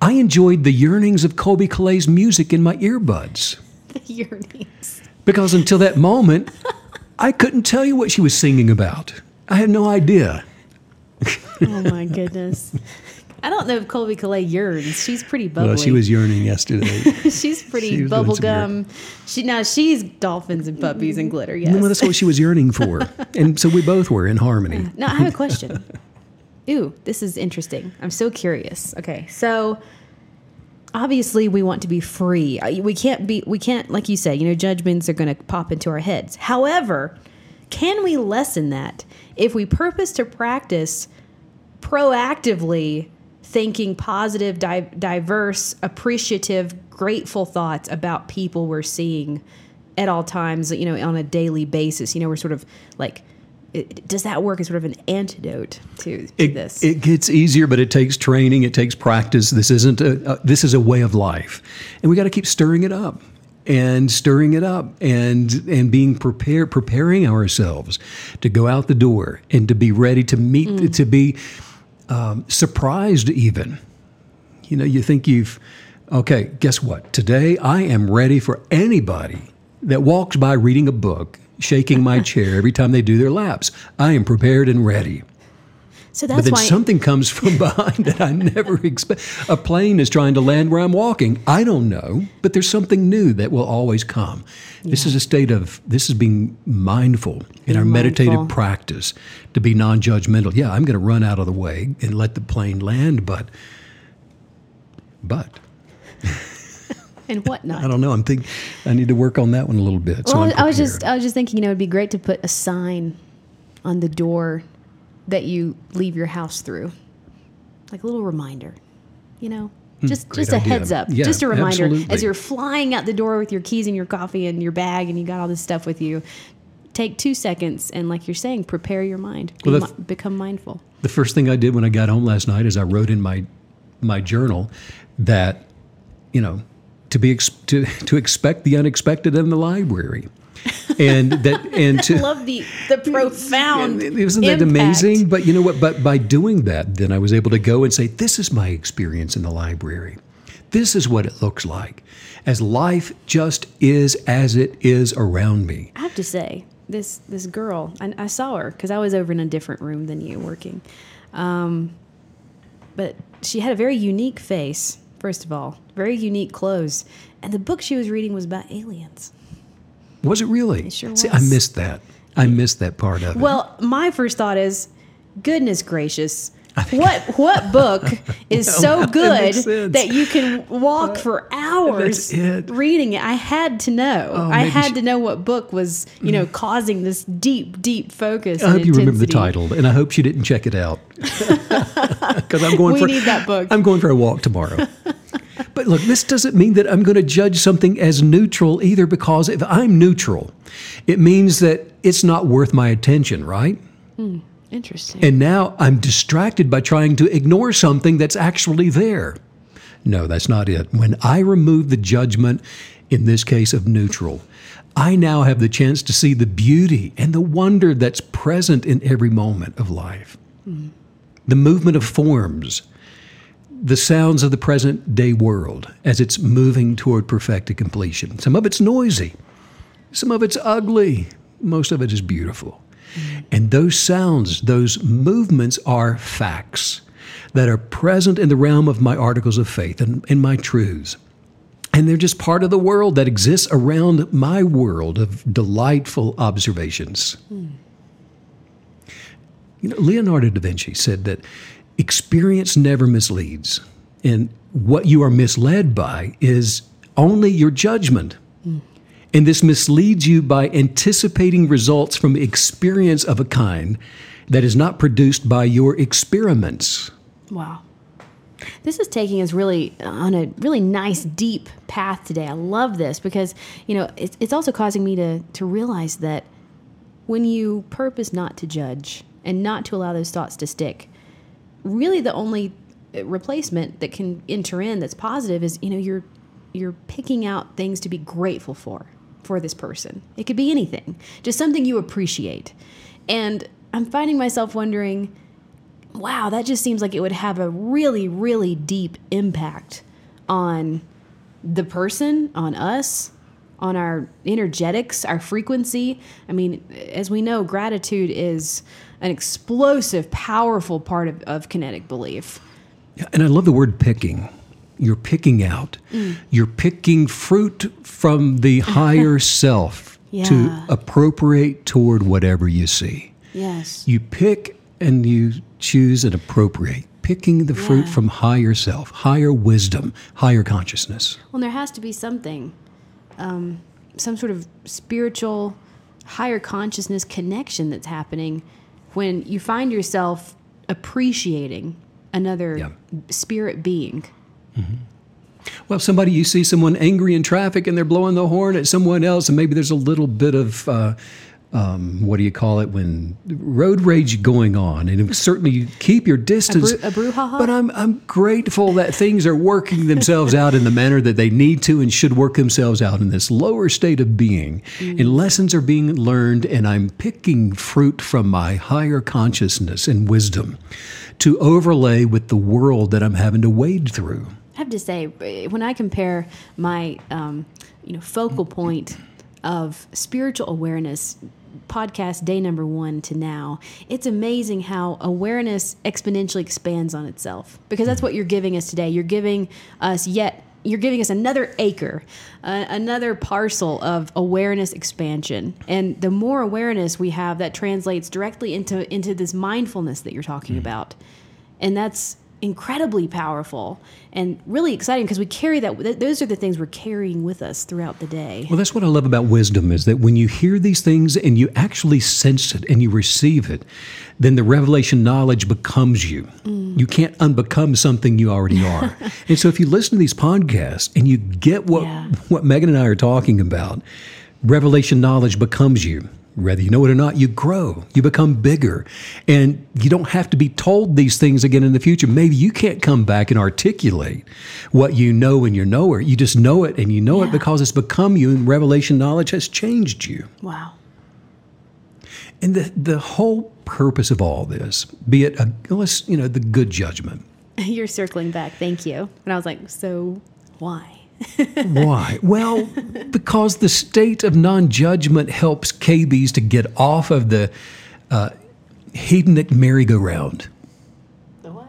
I enjoyed the yearnings of Colbie Caillat's music in my earbuds. The yearnings. Because until that moment, I couldn't tell you what she was singing about. I had no idea. Oh my goodness. I don't know if Colbie Caillat yearns. She's pretty bubbly. Well, she was yearning yesterday. she's pretty she was doing some bubblegum. She now she's dolphins and puppies and mm-hmm. glitter. Yes. well, that's what she was yearning for. And so we both were in harmony. Now I have a question. Ooh, this is interesting. I'm so curious. Okay, so obviously we want to be free. We can't be. We can't, like you say, you know, judgments are going to pop into our heads. However, can we lessen that if we purpose to practice proactively thinking positive, di- diverse, appreciative, grateful thoughts about people we're seeing at all times, you know, on a daily basis. You know, we're sort of like, it, does that work as sort of an antidote to, to It, this? it gets easier, but it takes training. It takes practice. This isn't a, uh, this is a way of life, and we got to keep stirring it up and stirring it up and and being prepared, preparing ourselves to go out the door and to be ready to meet, Mm. to be um, surprised even. You know, you think you've okay. Guess what? Today I am ready for anybody that walks by reading a book, shaking my chair every time they do their laps. I am prepared and ready. so But then why. something comes from behind that I never expect. A plane is trying to land where I'm walking. I don't know, but there's something new that will always come. This is a state of this is being mindful in our meditative practice to be non-judgmental. Yeah, I'm going to run out of the way and let the plane land, but but and whatnot. I don't know. I'm think I need to work on that one a little bit. Well, I'm I was just I was just thinking, you know, it'd be great to put a sign on the door that you leave your house through, like a little reminder. You know, just Hmm, great just a idea. heads up, Yeah, just a reminder absolutely. as you're flying out the door with your keys and your coffee and your bag, and you got all this stuff with you. Take two seconds and, like you're saying, prepare your mind. Well, mi- become mindful. The first thing I did when I got home last night is I wrote in my my journal that you know to be ex- to to expect the unexpected in the library, and that and I to love the the profound. isn't that impact. amazing? But you know what? But by doing that, then I was able to go and say, "This is my experience in the library. This is what it looks like, as life just is as it is around me." I have to say, this this girl, I, I saw her because I was over in a different room than you working, um, but she had a very unique face. First of all, very unique clothes, and the book she was reading was about aliens. Was it really? It sure See, I missed that. I missed that part of it. Well, my first thought is, goodness gracious, what what book is so good sense. that you can walk for hours it. Oh, reading it? I had to know. Oh, I had she- to know what book was, you know, mm. causing this deep, deep focus. I hope you remember the title, and I hope she didn't check it out because I'm going We for need that book. I'm going for a walk tomorrow. but look, this doesn't mean that I'm going to judge something as neutral either. Because if I'm neutral, it means that it's not worth my attention, right? Hmm. Interesting. And now I'm distracted by trying to ignore something that's actually there. No, that's not it. When I remove the judgment, in this case of neutral, I now have the chance to see the beauty and the wonder that's present in every moment of life. Mm-hmm. The movement of forms, the sounds of the present day world as it's moving toward perfected completion. Some of it's noisy, some of it's ugly, most of it is beautiful. And those sounds, those movements are facts that are present in the realm of my articles of faith and, and my truths. And they're just part of the world that exists around my world of delightful observations. You know, Leonardo da Vinci said that experience never misleads. And what you are misled by is only your judgment. And this misleads you by anticipating results from experience of a kind that is not produced by your experiments. Wow. This is taking us really on a really nice deep path today. I love this because, you know, it's, it's also causing me to, to realize that when you purpose not to judge and not to allow those thoughts to stick, really the only uh, replacement that can enter in that's positive is, you know, you're you're picking out things to be grateful for for this person. It could be anything, just something you appreciate. And I'm finding myself wondering, wow, that just seems like it would have a really, really deep impact on the person, on us, on our energetics, our frequency. I mean, as we know, gratitude is an explosive, powerful part of, of kinetic belief. Yeah, And I love the word picking. You're picking out. You're picking fruit from the higher self to appropriate toward whatever you see. Yes. You pick and you choose and appropriate, picking the fruit Yeah. from higher self, higher wisdom, higher consciousness. Well, there has to be something, um, some sort of spiritual, higher consciousness connection that's happening when you find yourself appreciating another Yeah. spirit being. Well, somebody you see someone angry in traffic and they're blowing the horn at someone else, and maybe there's a little bit of uh, um, what do you call it when road rage going on, and certainly you keep your distance. bru- a brouhaha? But I'm I'm grateful that things are working themselves out in the manner that they need to and should work themselves out in this lower state of being, and lessons are being learned, and I'm picking fruit from my higher consciousness and wisdom to overlay with the world that I'm having to wade through. Have to say, when I compare my, um, you know, focal point of spiritual awareness, podcast day number one to now, it's amazing how awareness exponentially expands on itself. Because that's what you're giving us today. You're giving us yet. You're giving us another acre, uh, another parcel of awareness expansion, and the more awareness we have, that translates directly into into this mindfulness that you're talking about and that's incredibly powerful and really exciting because we carry that th- those are the things we're carrying with us throughout the day Well, that's what I love about wisdom is that when you hear these things and you actually sense it and you receive it, then the revelation knowledge becomes you. Mm. You can't unbecome something you already are. and so if you listen to these podcasts and you get what Yeah. what Megan and I are talking about, revelation knowledge becomes you. Whether you know it or not, you grow, you become bigger, and you don't have to be told these things again in the future. Maybe you can't come back and articulate what you know in your knower. You just know it, and you know it because it's become you, and revelation knowledge has changed you. wow And the the whole purpose of all this, be it a, you know the good judgment. you're circling back thank you and i was like so why Why? Well, because the state of non judgment helps KBs to get off of the uh, hedonic merry-go-round. the what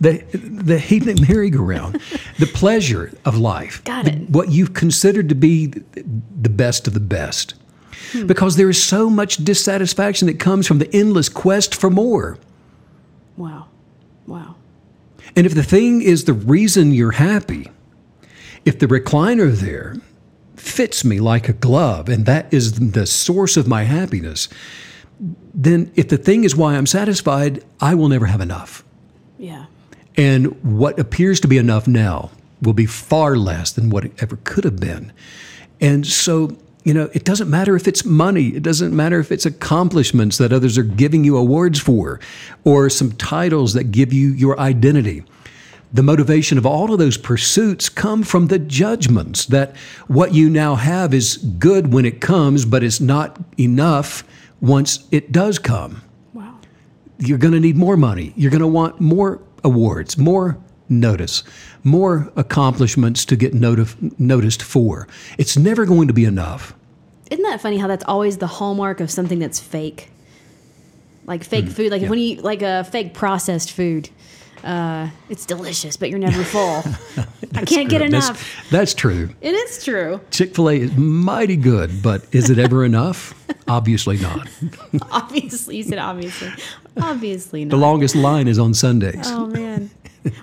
The, the hedonic merry-go-round, the pleasure of life, Got the- it. what you've considered to be the best of the best. Hmm. Because there is so much dissatisfaction that comes from the endless quest for more. Wow. Wow. And if the thing is the reason you're happy, if the recliner there fits me like a glove and that is the source of my happiness, then if the thing is why I'm satisfied, I will never have enough. Yeah. And what appears to be enough now will be far less than what it ever could have been. And so, you know, it doesn't matter if it's money, it doesn't matter if it's accomplishments that others are giving you awards for, or some titles that give you your identity. The motivation of all of those pursuits come from the judgments that what you now have is good when it comes, but it's not enough once it does come. Wow. You're going to need more money. You're going to want more awards, more notice, more accomplishments to get noti- noticed for. It's never going to be enough. Isn't that funny how that's always the hallmark of something that's fake? Like fake food, like yeah. when you like a fake processed food. Uh, it's delicious, but you're never full. I can't get True. That's- enough. That's, true. It is true. Chick fil A is mighty good, but is it ever enough? Obviously not. Obviously, you said obviously. Obviously not. The longest line is on Sundays Oh man.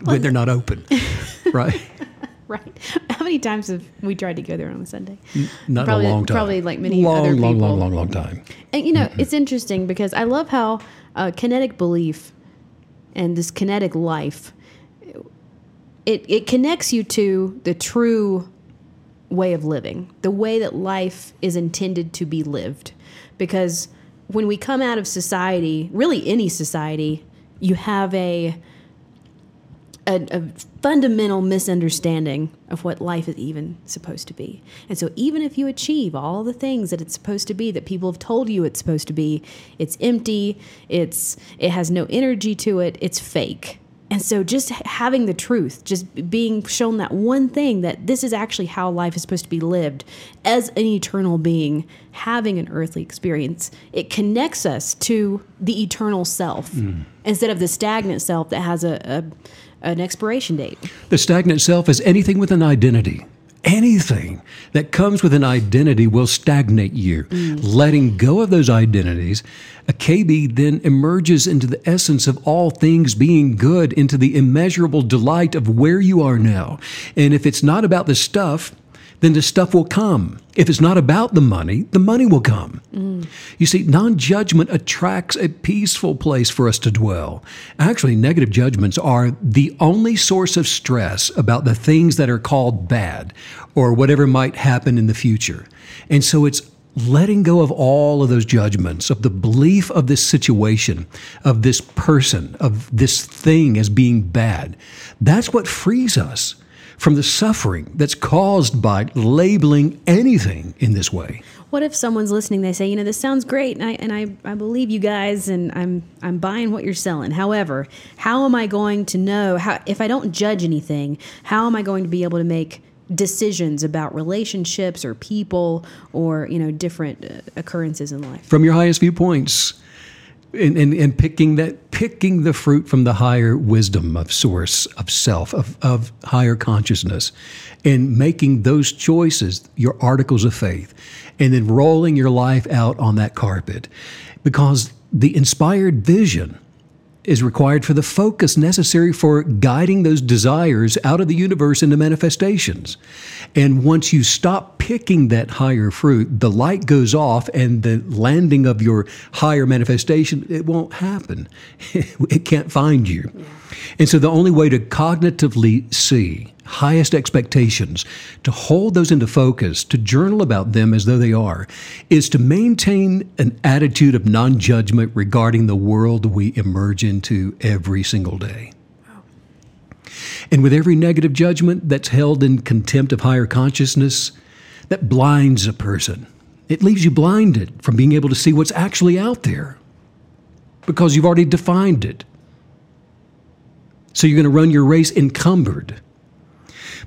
When they're not open, right? Right. How many times have we tried to go there on a Sunday? Not Probably- a long time. probably like many long, other long, long, people. long, long time. And you know, it's interesting because I love how uh, kinetic belief and this kinetic life it it connects you to the true way of living, the way that life is intended to be lived. Because when we come out of society, really any society, you have a a, a fundamental misunderstanding of what life is even supposed to be. And so, even if you achieve all the things that it's supposed to be, that people have told you it's supposed to be, it's empty. It's it has no energy to it. It's fake. And so, just having the truth, just being shown that one thing that this is actually how life is supposed to be lived as an eternal being, having an earthly experience, it connects us to the eternal self mm. instead of the stagnant self that has a, a an expiration date. The stagnant self is anything with an identity. Anything that comes with an identity will stagnate you. Mm. Letting go of those identities, a KB then emerges into the essence of all things being good, into the immeasurable delight of where you are now. And if it's not about the stuff, then the stuff will come. If it's not about the money, the money will come. Mm. You see, non judgment attracts a peaceful place for us to dwell. Actually, negative judgments are the only source of stress about the things that are called bad or whatever might happen in the future. And so it's letting go of all of those judgments, of the belief of this situation, of this person, of this thing as being bad. That's what frees us from the suffering that's caused by labeling anything in this way. What if someone's listening? They say, you know, this sounds great, and I and I, I believe you guys, and I'm I'm buying what you're selling. However, how am I going to know how if I don't judge anything? How am I going to be able to make decisions about relationships or people or you know different uh, occurrences in life? From your highest viewpoints, and, and, and picking that picking the fruit from the higher wisdom of source of self of, of higher consciousness and making those choices your articles of faith and then rolling your life out on that carpet. Because the inspired vision is required for the focus necessary for guiding those desires out of the universe into manifestations. And once you stop picking that higher fruit, the light goes off and the landing of your higher manifestation, it won't happen. it can't find you. And so the only way to cognitively see highest expectations, to hold those into focus, to journal about them as though they are, is to maintain an attitude of non judgment regarding the world we emerge into every single day. And with every negative judgment that's held in contempt of higher consciousness, that blinds a person. It leaves you blinded from being able to see what's actually out there because you've already defined it. So you're going to run your race encumbered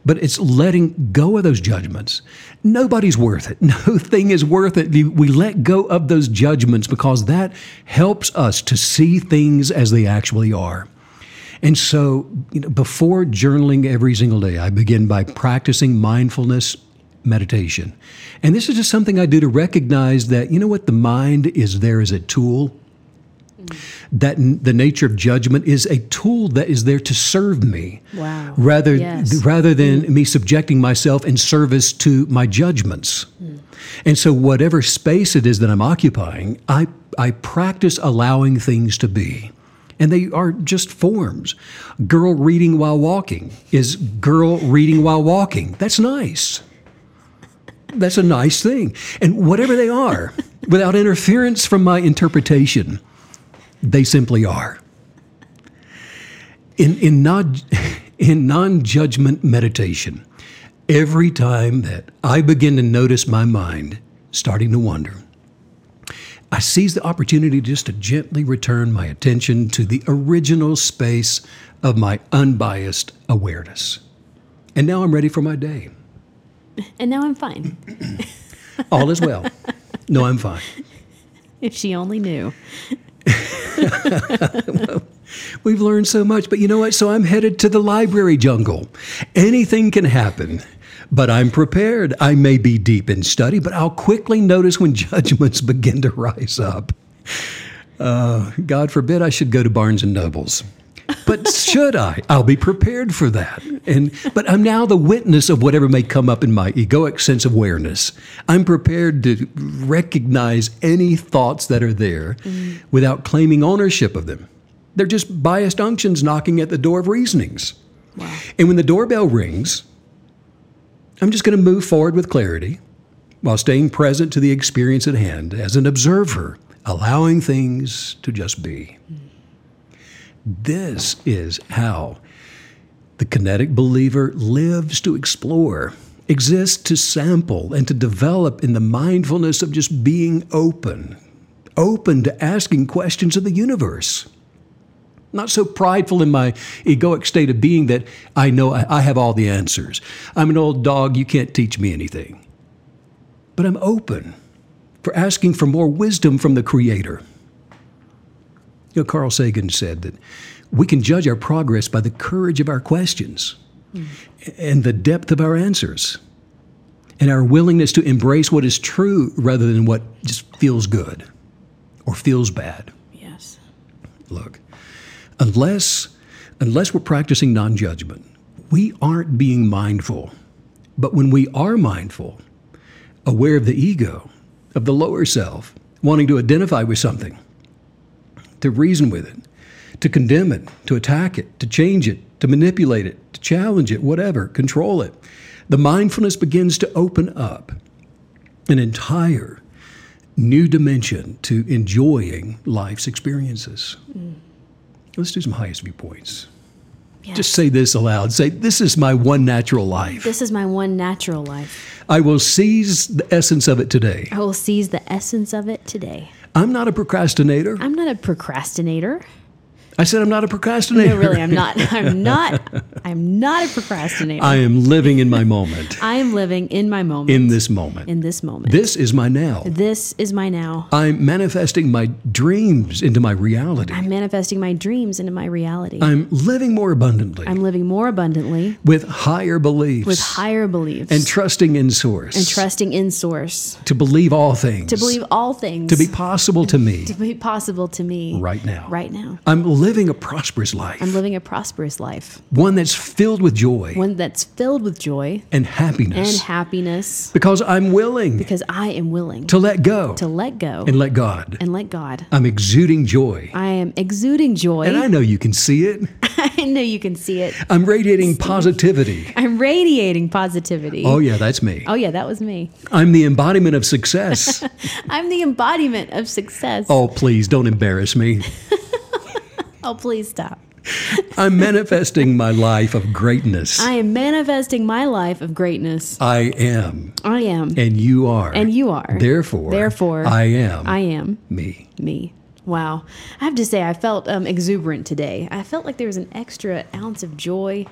but it's letting go of those judgments. Nobody's worth it. No thing is worth it. We let go of those judgments because that helps us to see things as they actually are. And so, you know, before journaling every single day, I begin by practicing mindfulness meditation. And this is just something I do to recognize that, you know what, the mind is there as a tool. That n- the nature of judgment is a tool that is there to serve me. Wow. Rather, Yes. rather than me subjecting myself in service to my judgments. Hmm. And so, whatever space it is that I'm occupying, I, I practice allowing things to be. And they are just forms. Girl reading while walking is girl reading while walking. That's nice. That's a nice thing. And whatever they are, without interference from my interpretation, they simply are. In, in, non, in non-judgment meditation, every time that I begin to notice my mind starting to wander, I seize the opportunity just to gently return my attention to the original space of my unbiased awareness. And now I'm ready for my day. And now I'm fine. All is well. No, I'm fine. If she only knew. We've learned so much, but you know what? So I'm headed to the library jungle. Anything can happen, but I'm prepared. I may be deep in study, but I'll quickly notice when judgments begin to rise up. Uh, God forbid I should go to Barnes and Nobles. But should I? I'll be prepared for that. And but I'm now the witness of whatever may come up in my egoic sense of awareness. I'm prepared to recognize any thoughts that are there mm. without claiming ownership of them. They're just biased unctions knocking at the door of reasonings. And when the doorbell rings, I'm just going to move forward with clarity while staying present to the experience at hand as an observer, allowing things to just be. Mm. This is how the kinetic believer lives to explore, exists to sample, and to develop in the mindfulness of just being open, open to asking questions of the universe. Not so prideful in my egoic state of being that I know I have all the answers. I'm an old dog, you can't teach me anything. But I'm open for asking for more wisdom from the Creator. You know, Carl Sagan said that we can judge our progress by the courage of our questions and the depth of our answers and our willingness to embrace what is true rather than what just feels good or feels bad. Yes. Look, unless unless we're practicing non-judgment, we aren't being mindful. But when we are mindful, aware of the ego, of the lower self, wanting to identify with something, to reason with it, to condemn it, to attack it, to change it, to manipulate it, to challenge it, whatever, control it, the mindfulness begins to open up an entire new dimension to enjoying life's experiences. Mm. Let's do some highest viewpoints. Yes. Just say this aloud. Say, This is my one natural life. This is my one natural life. I will seize the essence of it today. I will seize the essence of it today. I'm not a procrastinator. I'm not a procrastinator. I said I'm not a procrastinator. No, really, I'm not. I'm not. I'm not a procrastinator. I am living in my moment, I am living in my moment. in this moment. in this moment. This is my now. this is my now. I'm manifesting my dreams into my reality. I'm manifesting my dreams into my reality. I'm living more abundantly I'm living more abundantly with higher beliefs with higher beliefs and trusting in source and trusting in source to believe all things to believe all things to be possible to me to be possible to me right now. right now. I'm living a prosperous life, I'm living a prosperous life, one that's filled with joy one that's filled with joy and happiness and happiness because I'm willing because I am willing to let go to let go and let God. and let God. I'm exuding joy. I am exuding joy. And I know you can see it. I know you can see it. I'm radiating positivity. I'm radiating positivity. Oh, yeah, that's me. Oh, yeah, that was me. I'm the embodiment of success. I'm the embodiment of success. oh, please don't embarrass me. Oh, please stop. I'm manifesting my life of greatness. I am manifesting my life of greatness. I am, I am. and you are. And you are. Therefore, Therefore, I am I am me. me. Wow. I have to say, I felt um, exuberant today. I felt like there was an extra ounce of joy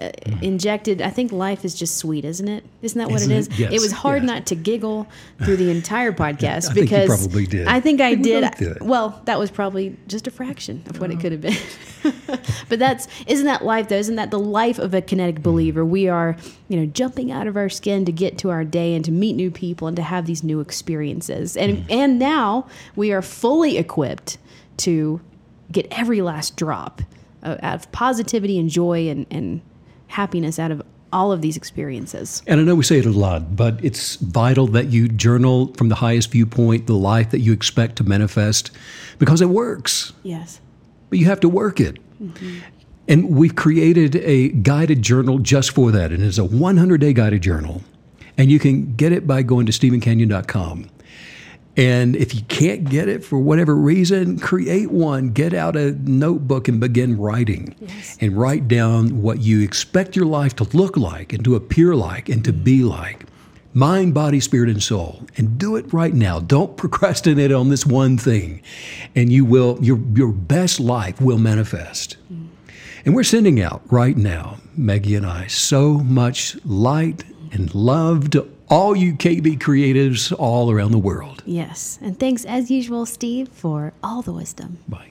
uh, injected. I think life is just sweet, isn't it? Isn't that what Isn't it it? is? Yes, It was hard yes. not to giggle through the entire podcast I because probably did. I think I I did. did. Well, that was probably just a fraction of what it could have been. but that's isn't that life though? Isn't that the life of a kinetic believer? We are, you know, jumping out of our skin to get to our day and to meet new people and to have these new experiences. And and now we are fully equipped to get every last drop of, of positivity and joy and, and happiness out of all of these experiences. And I know we say it a lot, but it's vital that you journal from the highest viewpoint, the life that you expect to manifest, because it works. Yes. But you have to work it. Mm-hmm. And we've created a guided journal just for that. And it's a 100 day guided journal. And you can get it by going to StephenCanyon.com. And if you can't get it for whatever reason, create one. Get out a notebook and begin writing. Yes. And write down what you expect your life to look like and to appear like and to be like. Mind, body, spirit, and soul. And do it right now. Don't procrastinate on this one thing. And you will, your, your best life will manifest. Mm. And we're sending out right now, Maggie and I, so much light and love to all you KB creatives all around the world. Yes. And thanks as usual, Steve, for all the wisdom. Bye.